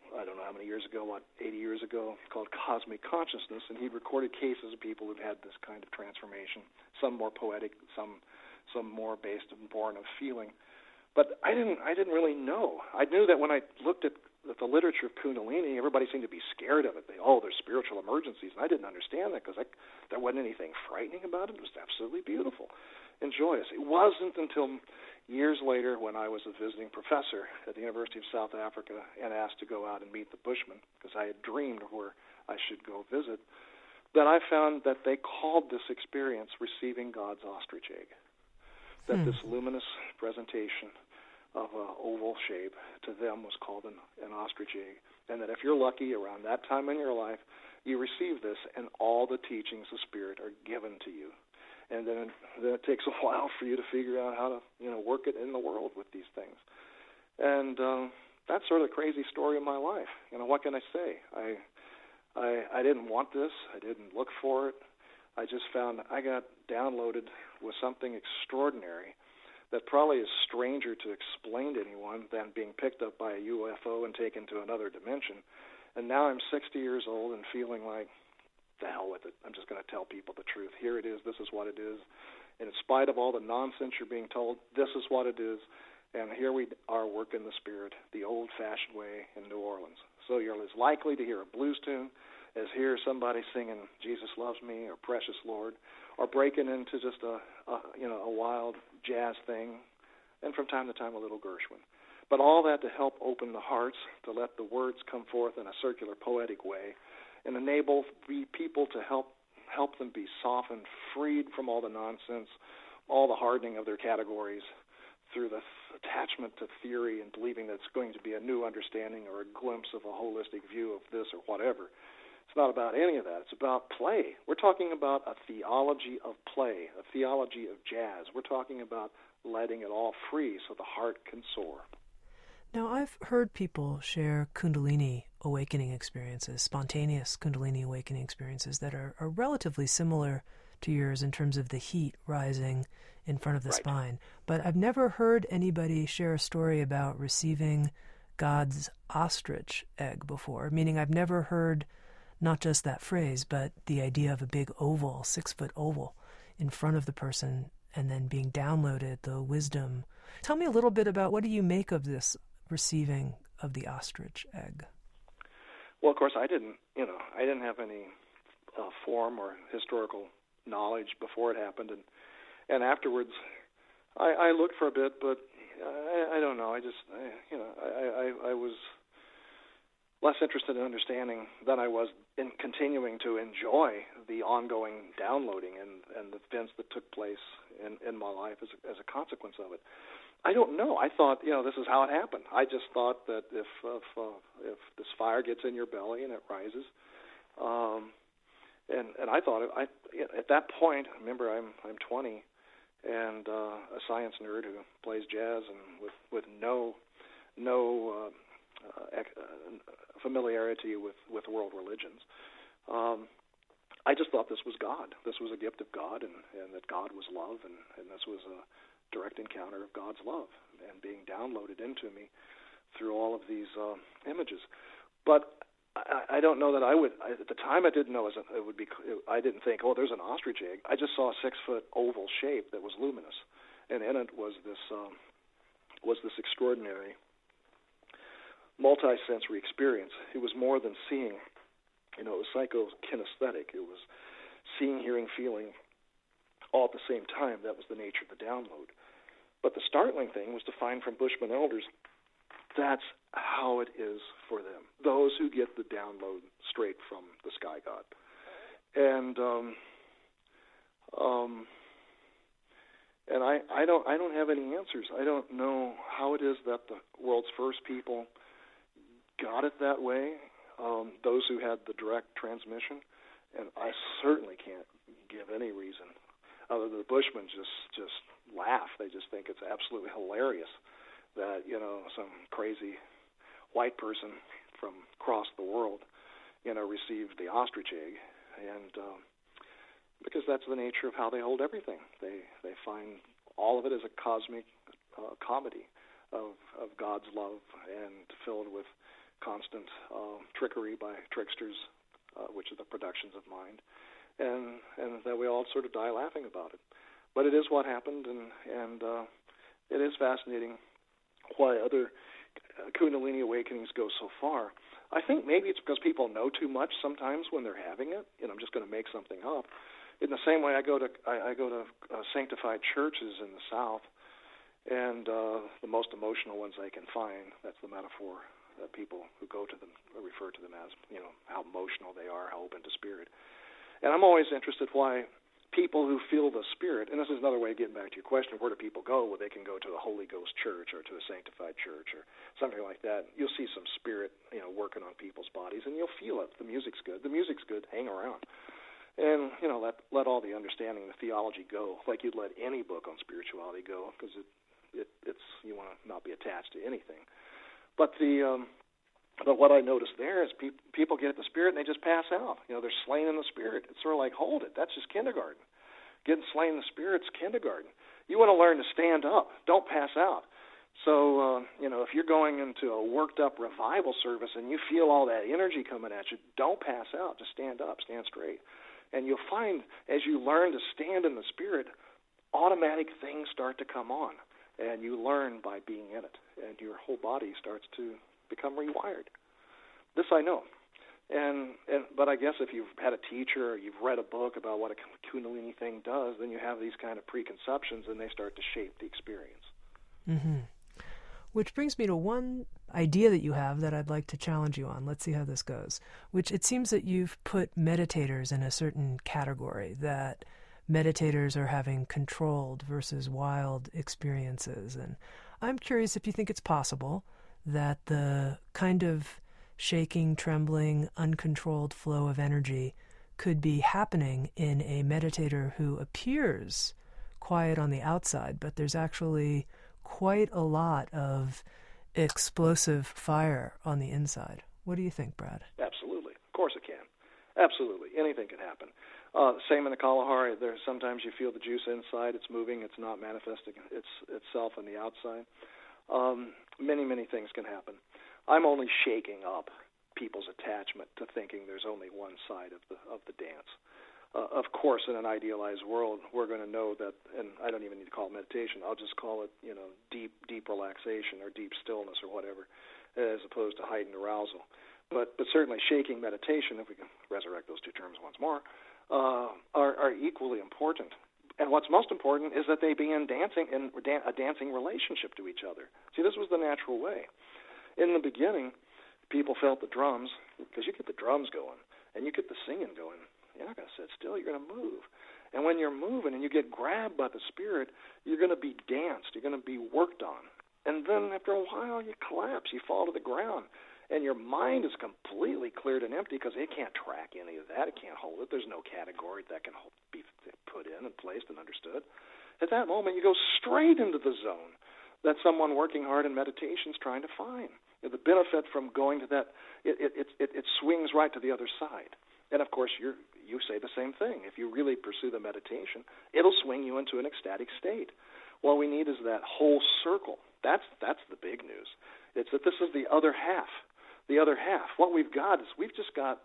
I don't know how many years ago, what 80 years ago, called Cosmic Consciousness, and he recorded cases of people who'd had this kind of transformation. Some more poetic, some some more based and born of feeling. But I didn't I didn't really know. I knew that when I looked at the literature of Kundalini, everybody seemed to be scared of it. They, oh, there's spiritual emergencies, and I didn't understand that because there wasn't anything frightening about it. It was absolutely beautiful and joyous. It wasn't until years later when I was a visiting professor at the University of South Africa and asked to go out and meet the Bushmen because I had dreamed where I should go visit, that I found that they called this experience receiving God's ostrich egg. That hmm. this luminous presentation of an oval shape. To them was called an, an ostrich egg. And that if you're lucky around that time in your life, you receive this and all the teachings of Spirit are given to you. And then then it takes a while for you to figure out how to you know work it in the world with these things. And um that's sort of the crazy story of my life. You know what can i say? I i i didn't want this. I didn't look for it. I just found i got downloaded with something extraordinary that probably is stranger to explain to anyone than being picked up by a UFO and taken to another dimension. And now I'm 60 years old and feeling like the hell with it. I'm just going to tell people the truth. Here it is. This is what it is. And in spite of all the nonsense you're being told, this is what it is. And here we are working the spirit the old fashioned way in New Orleans. So you're as likely to hear a blues tune as hear somebody singing Jesus Loves Me or Precious Lord or breaking into just a, a you know a wild jazz thing and from time to time a little Gershwin. But all that to help open the hearts, to let the words come forth in a circular poetic way and enable people to help help them be softened, freed from all the nonsense, all the hardening of their categories through the attachment to theory and believing that it's going to be a new understanding or a glimpse of a holistic view of this or whatever. It's not about any of that. It's about play. We're talking about a theology of play, a theology of jazz. We're talking about letting it all free so the heart can soar. Now, I've heard people share Kundalini awakening experiences, spontaneous Kundalini awakening experiences that are, are relatively similar to yours in terms of the heat rising in front of the right. spine. But I've never heard anybody share a story about receiving God's ostrich egg before, meaning I've never heard not just that phrase, but the idea of a big oval, six foot oval, in front of the person and then being downloaded, the wisdom. Tell me a little bit about what do you make of this receiving of the ostrich egg? Well, of course, I didn't, you know, I didn't have any uh, form or historical knowledge before it happened, and and afterwards, I, I looked for a bit, but I, I don't know. I just, I, you know, I, I I was less interested in understanding than I was in continuing to enjoy the ongoing downloading and, and the events that took place in, in my life as a, as a consequence of it. I don't know. I thought, you know, this is how it happened. I just thought that if if, uh, if this fire gets in your belly and it rises, um, and and I thought I at that point. Remember, I'm I'm 20, and uh, a science nerd who plays jazz and with with no no uh, familiarity with with world religions. Um, I just thought this was God. This was a gift of God, and and that God was love, and and this was a direct encounter of God's love and being downloaded into me through all of these uh, images. But I, I don't know that I would. I, at the time, I didn't know it would be. I didn't think, oh, there's an ostrich egg. I just saw a six foot oval shape that was luminous, and in it was this um, was this extraordinary multi-sensory experience. It was more than seeing. You know, it was psychokinesthetic. It was seeing, hearing, feeling, all at the same time. That was the nature of the download. But the startling thing was to find from Bushman elders that's how it is for them. Those who get the download straight from the sky god. And um, um, and I, I don't I don't have any answers. I don't know how it is that the world's first people got it that way, um, those who had the direct transmission, and I certainly can't give any reason other than the Bushmen just just laugh. They just think it's absolutely hilarious that you know some crazy white person from across the world you know received the ostrich egg, and um, because that's the nature of how they hold everything. They they find all of it as a cosmic uh, comedy of of God's love and filled with constant uh, trickery by tricksters, uh, which are the productions of mind, and and that we all sort of die laughing about it. But it is what happened, and and uh, it is fascinating why other Kundalini awakenings go so far. I think maybe it's because people know too much sometimes when they're having it. And I'm just going to make something up. In the same way, I go to I, I go to uh, sanctified churches in the South, and uh, the most emotional ones I can find. That's the metaphor uh, people who go to them refer to them as, you know, how emotional they are, how open to spirit. And I'm always interested why people who feel the spirit, and this is another way of getting back to your question, where do people go? Well, they can go to a Holy Ghost church or to a sanctified church or something like that. You'll see some spirit, you know, working on people's bodies, and you'll feel it. The music's good. The music's good. Hang around. And you know, let let all the understanding, the theology go, like you'd let any book on spirituality go, because it, it it's you want to not be attached to anything. But the um, but what I noticed there is pe- people get the spirit and they just pass out. You know, they're slain in the spirit. It's sort of like, hold it, that's just kindergarten. Getting slain in the spirit's kindergarten. You want to learn to stand up. Don't pass out. So, uh, you know, if you're going into a worked up revival service and you feel all that energy coming at you, don't pass out. Just stand up, stand straight. And you'll find as you learn to stand in the spirit, automatic things start to come on and you learn by being in it, and your whole body starts to become rewired. This I know, and and but I guess if you've had a teacher or you've read a book about what a Kundalini thing does, then you have these kind of preconceptions, and they start to shape the experience. Mm-hmm. Which brings me to one idea that you have that I'd like to challenge you on. Let's see how this goes. Which it seems that you've put meditators in a certain category that meditators are having controlled versus wild experiences. And I'm curious if you think it's possible that the kind of shaking, trembling, uncontrolled flow of energy could be happening in a meditator who appears quiet on the outside, but there's actually quite a lot of explosive fire on the inside. What do you think, Brad? Absolutely. Of course it can. Absolutely, anything can happen. Uh, same in the Kalahari. There's sometimes you feel the juice inside; it's moving, it's not manifesting its itself on the outside. Um, many, many things can happen. I'm only shaking up people's attachment to thinking there's only one side of the of the dance. Uh, of course, in an idealized world, we're going to know that, and I don't even need to call it meditation. I'll just call it, you know, deep, deep relaxation or deep stillness or whatever, as opposed to heightened arousal. But, but certainly, shaking meditation, if we can resurrect those two terms once more, uh, are, are equally important. And what's most important is that they be in dancing in a dancing relationship to each other. See, this was the natural way. In the beginning, people felt the drums because you get the drums going and you get the singing going you're not going to sit still. You're going to move. And when you're moving and you get grabbed by the Spirit, you're going to be danced. You're going to be worked on. And then after a while, you collapse. You fall to the ground. And your mind is completely cleared and empty because it can't track any of that. It can't hold it. There's no category that can be put in and placed and understood. At that moment, you go straight into the zone that someone working hard in meditation is trying to find. You know, the benefit from going to that, it, it, it, it swings right to the other side. And of course, you're you say the same thing. If you really pursue the meditation, it'll swing you into an ecstatic state. What we need is that whole circle. That's that's the big news. It's that this is the other half. The other half. What we've got is we've just got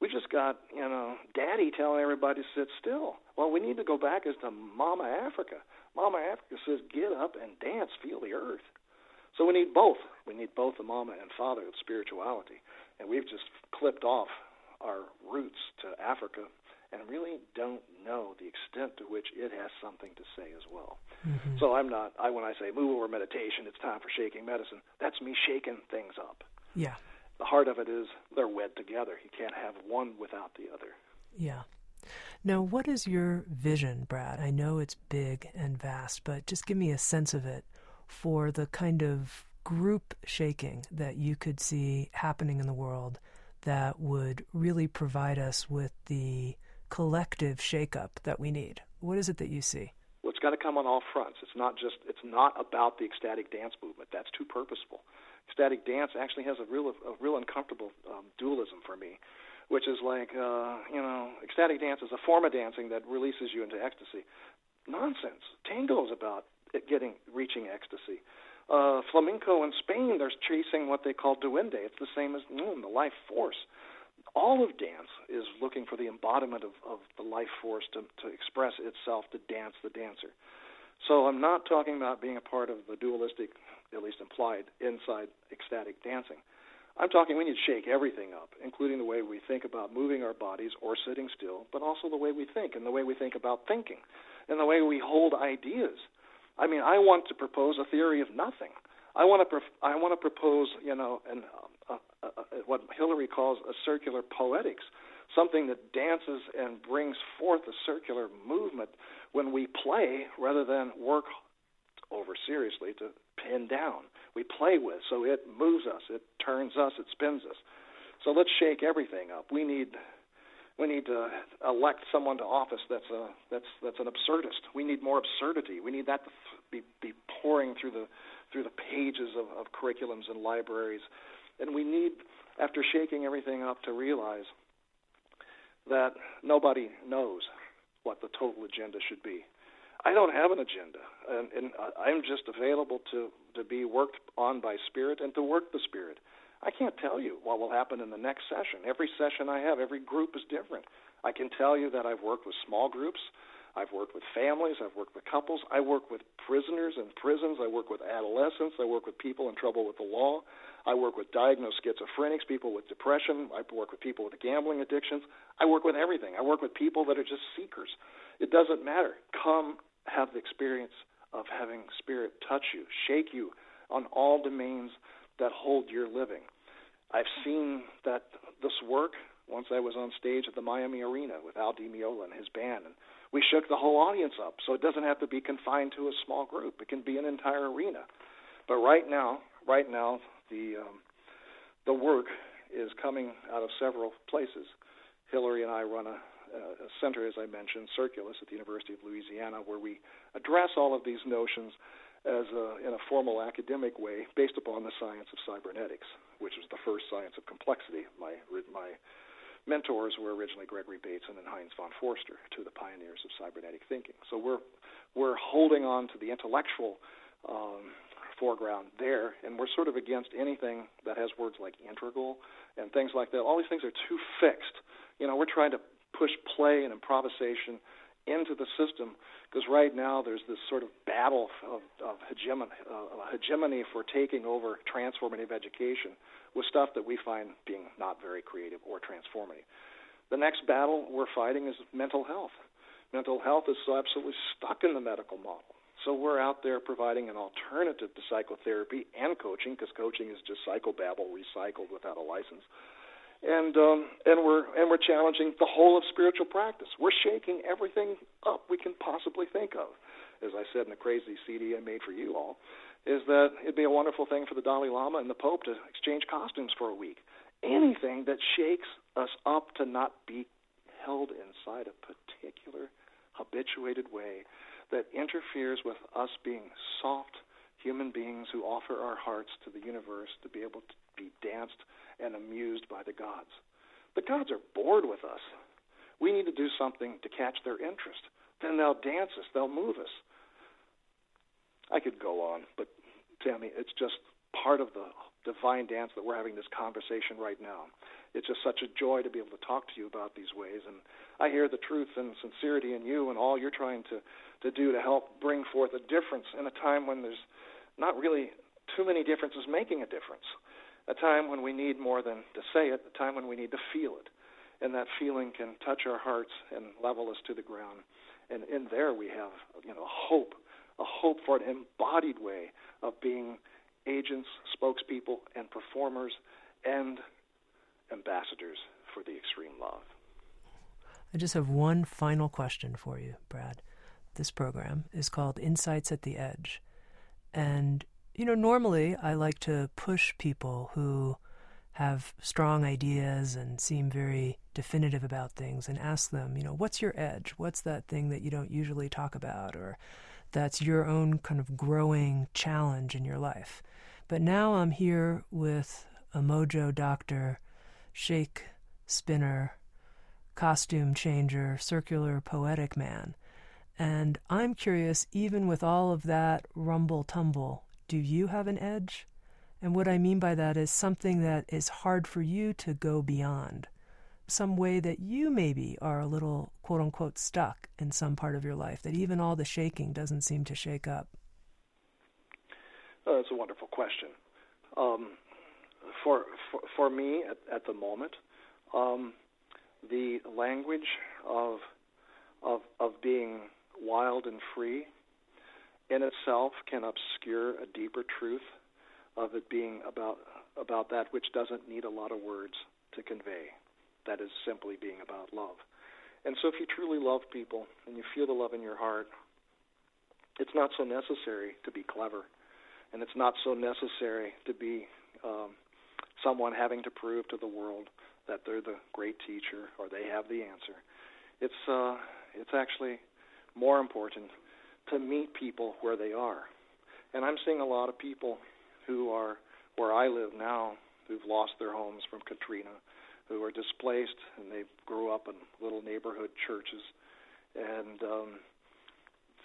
we just got, you know, daddy telling everybody to sit still. Well, we need to go back as to Mama Africa. Mama Africa says, get up and dance, feel the earth. So we need both. We need both the mama and father of spirituality. And we've just clipped off our roots to Africa and really don't know the extent to which it has something to say as well. Mm-hmm. So I'm not I when I say move over meditation, it's time for shaking medicine. That's me shaking things up. Yeah. The heart of it is they're wed together. You can't have one without the other. Yeah. Now, what is your vision, Brad? I know it's big and vast, but just give me a sense of it for the kind of group shaking that you could see happening in the world that would really provide us with the collective shakeup that we need? What is it that you see? Well, it's got to come on all fronts. It's not just it's not about the ecstatic dance movement. That's too purposeful. Ecstatic dance actually has a real a real uncomfortable um, dualism for me, which is like uh, you know, ecstatic dance is a form of dancing that releases you into ecstasy. Nonsense. Tango is about getting reaching ecstasy uh, flamenco in Spain, they're chasing what they call duende. It's the same as mm, the life force. All of dance is looking for the embodiment of, of the life force to, to express itself, to dance the dancer. So I'm not talking about being a part of the dualistic, at least implied, inside ecstatic dancing. I'm talking we need to shake everything up, including the way we think about moving our bodies or sitting still, but also the way we think and the way we think about thinking and the way we hold ideas. I mean, I want to propose a theory of nothing. I want to pro- I want to propose, you know, an, uh, uh, uh, what Hillary calls a circular poetics, something that dances and brings forth a circular movement when we play rather than work over seriously to pin down. We play with, so it moves us, it turns us, it spins us. So let's shake everything up. We need we need to elect someone to office that's a that's that's an absurdist. We need more absurdity. We need that to be be pouring through the through the pages of, of curriculums and libraries, and we need, after shaking everything up, to realize that nobody knows what the total agenda should be. I don't have an agenda, and, and I'm just available to to be worked on by spirit and to work the spirit. I can't tell you what will happen in the next session. Every session I have, every group is different. I can tell you that I've worked with small groups. I've worked with families. I've worked with couples. I work with prisoners in prisons. I work with adolescents. I work with people in trouble with the law. I work with diagnosed schizophrenics, people with depression. I work with people with gambling addictions. I work with everything. I work with people that are just seekers. It doesn't matter. Come have the experience of having Spirit touch you, shake you on all domains that hold your living. I've seen that this work once I was on stage at the Miami Arena with Al Di Meola and his band, and we shook the whole audience up. So it doesn't have to be confined to a small group; it can be an entire arena. But right now, right now, the um, the work is coming out of several places. Hillary and I run a, a center, as I mentioned, Circulus at the University of Louisiana, where we address all of these notions as a, in a formal academic way based upon the science of cybernetics, which is the first science of complexity. My my mentors were originally Gregory Bateson and Heinz von Foerster, two of the pioneers of cybernetic thinking. So we're we're holding on to the intellectual um, foreground there, and we're sort of against anything that has words like integral and things like that. All these things are too fixed. You know, we're trying to push play and improvisation into the system because right now there's this sort of battle of, of hegemony, uh, hegemony for taking over transformative education with stuff that we find being not very creative or transformative. The next battle we're fighting is mental health. Mental health is so absolutely stuck in the medical model. So we're out there providing an alternative to psychotherapy and coaching, because coaching is just psychobabble recycled without a license. And um, and we're and we're challenging the whole of spiritual practice. We're shaking everything up we can possibly think of. As I said in the crazy CD I made for you all, is that it'd be a wonderful thing for the Dalai Lama and the Pope to exchange costumes for a week. Anything that shakes us up to not be held inside a particular habituated way that interferes with us being soft human beings who offer our hearts to the universe to be able to be danced and amused by the gods. The gods are bored with us. We need to do something to catch their interest. Then they'll dance us, they'll move us. I could go on, but Tami, it's just part of the divine dance that we're having this conversation right now. It's just such a joy to be able to talk to you about these ways, and I hear the truth and sincerity in you and all you're trying to to do to help bring forth a difference in a time when there's not really too many differences making a difference. A time when we need more than to say it, a time when we need to feel it. And that feeling can touch our hearts and level us to the ground. And in there we have, you know, hope, a hope for an embodied way of being agents, spokespeople, and performers and ambassadors for the extreme love. I just have one final question for you, Brad. This program is called Insights at the Edge. And, you know, normally I like to push people who have strong ideas and seem very definitive about things and ask them, you know, what's your edge? What's that thing that you don't usually talk about or that's your own kind of growing challenge in your life? But now I'm here with a mojo doctor, shake spinner, costume changer, circular poetic man. And I'm curious, even with all of that rumble tumble, do you have an edge? And what I mean by that is something that is hard for you to go beyond, some way that you maybe are a little quote unquote stuck in some part of your life, that even all the shaking doesn't seem to shake up. Uh, that's a wonderful question. Um, for, for, for me at, at the moment, um, the language of of of being wild and free in itself can obscure a deeper truth of it being about about that which doesn't need a lot of words to convey. That is simply being about love. And so if you truly love people and you feel the love in your heart, it's not so necessary to be clever. And it's not so necessary to be um, someone having to prove to the world that they're the great teacher or they have the answer. It's uh, it's actually more important to meet people where they are. And I'm seeing a lot of people who are where I live now who've lost their homes from Katrina, who are displaced and they grew up in little neighborhood churches. And um,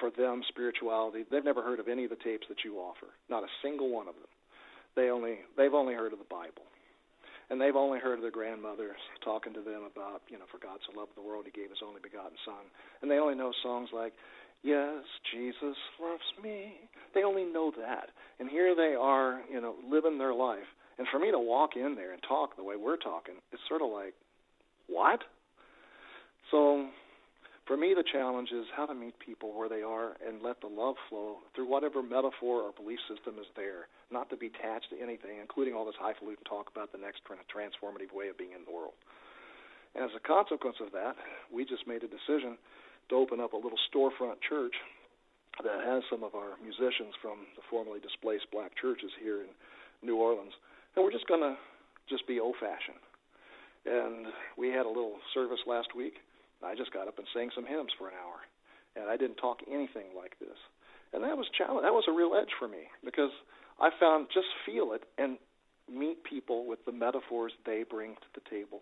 for them, spirituality, they've never heard of any of the tapes that you offer, not a single one of them. They only they've only heard of the Bible and they've only heard of their grandmothers talking to them about, you know, for God so loved the world, He gave His only begotten Son, and they only know songs like, "Yes, Jesus loves me." They only know that, and here they are, you know, living their life. And for me to walk in there and talk the way we're talking, it's sort of like, what? So for me, the challenge is how to meet people where they are and let the love flow through whatever metaphor or belief system is there, not to be attached to anything, including all this highfalutin talk about the next transformative way of being in the world. And as a consequence of that, we just made a decision to open up a little storefront church that has some of our musicians from the formerly displaced black churches here in New Orleans. And we're just going to just be old fashioned. And we had a little service last week I just got up and sang some hymns for an hour, and I didn't talk anything like this. And that was challenge. That was a real edge for me because I found just feel it and meet people with the metaphors they bring to the table,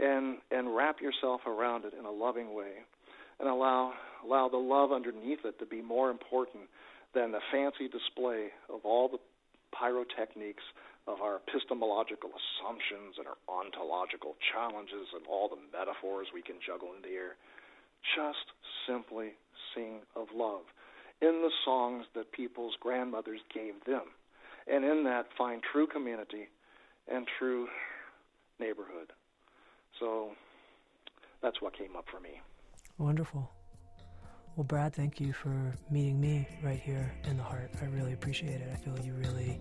and and wrap yourself around it in a loving way and allow allow the love underneath it to be more important than the fancy display of all the pyrotechniques of our epistemological assumptions and our ontological challenges and all the metaphors we can juggle in the air. Just simply sing of love in the songs that people's grandmothers gave them. And in that, find true community and true neighborhood. So that's what came up for me. Wonderful. Well, Brad, thank you for meeting me right here in the heart. I really appreciate it. I feel you really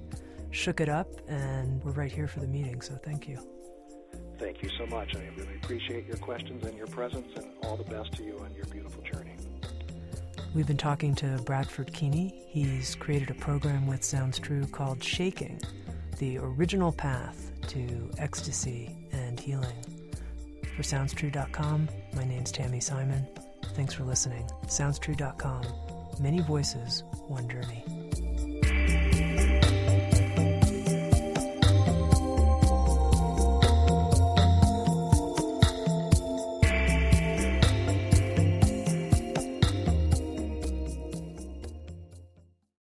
shook it up, and we're right here for the meeting, so thank you. Thank you so much. I really appreciate your questions and your presence, and all the best to you on your beautiful journey. We've been talking to Bradford Keeney. He's created a program with Sounds True called Shaking, the original path to ecstasy and healing. For SoundsTrue.com, my name's Tami Simon. Thanks for listening. SoundsTrue.com. Many voices, one journey.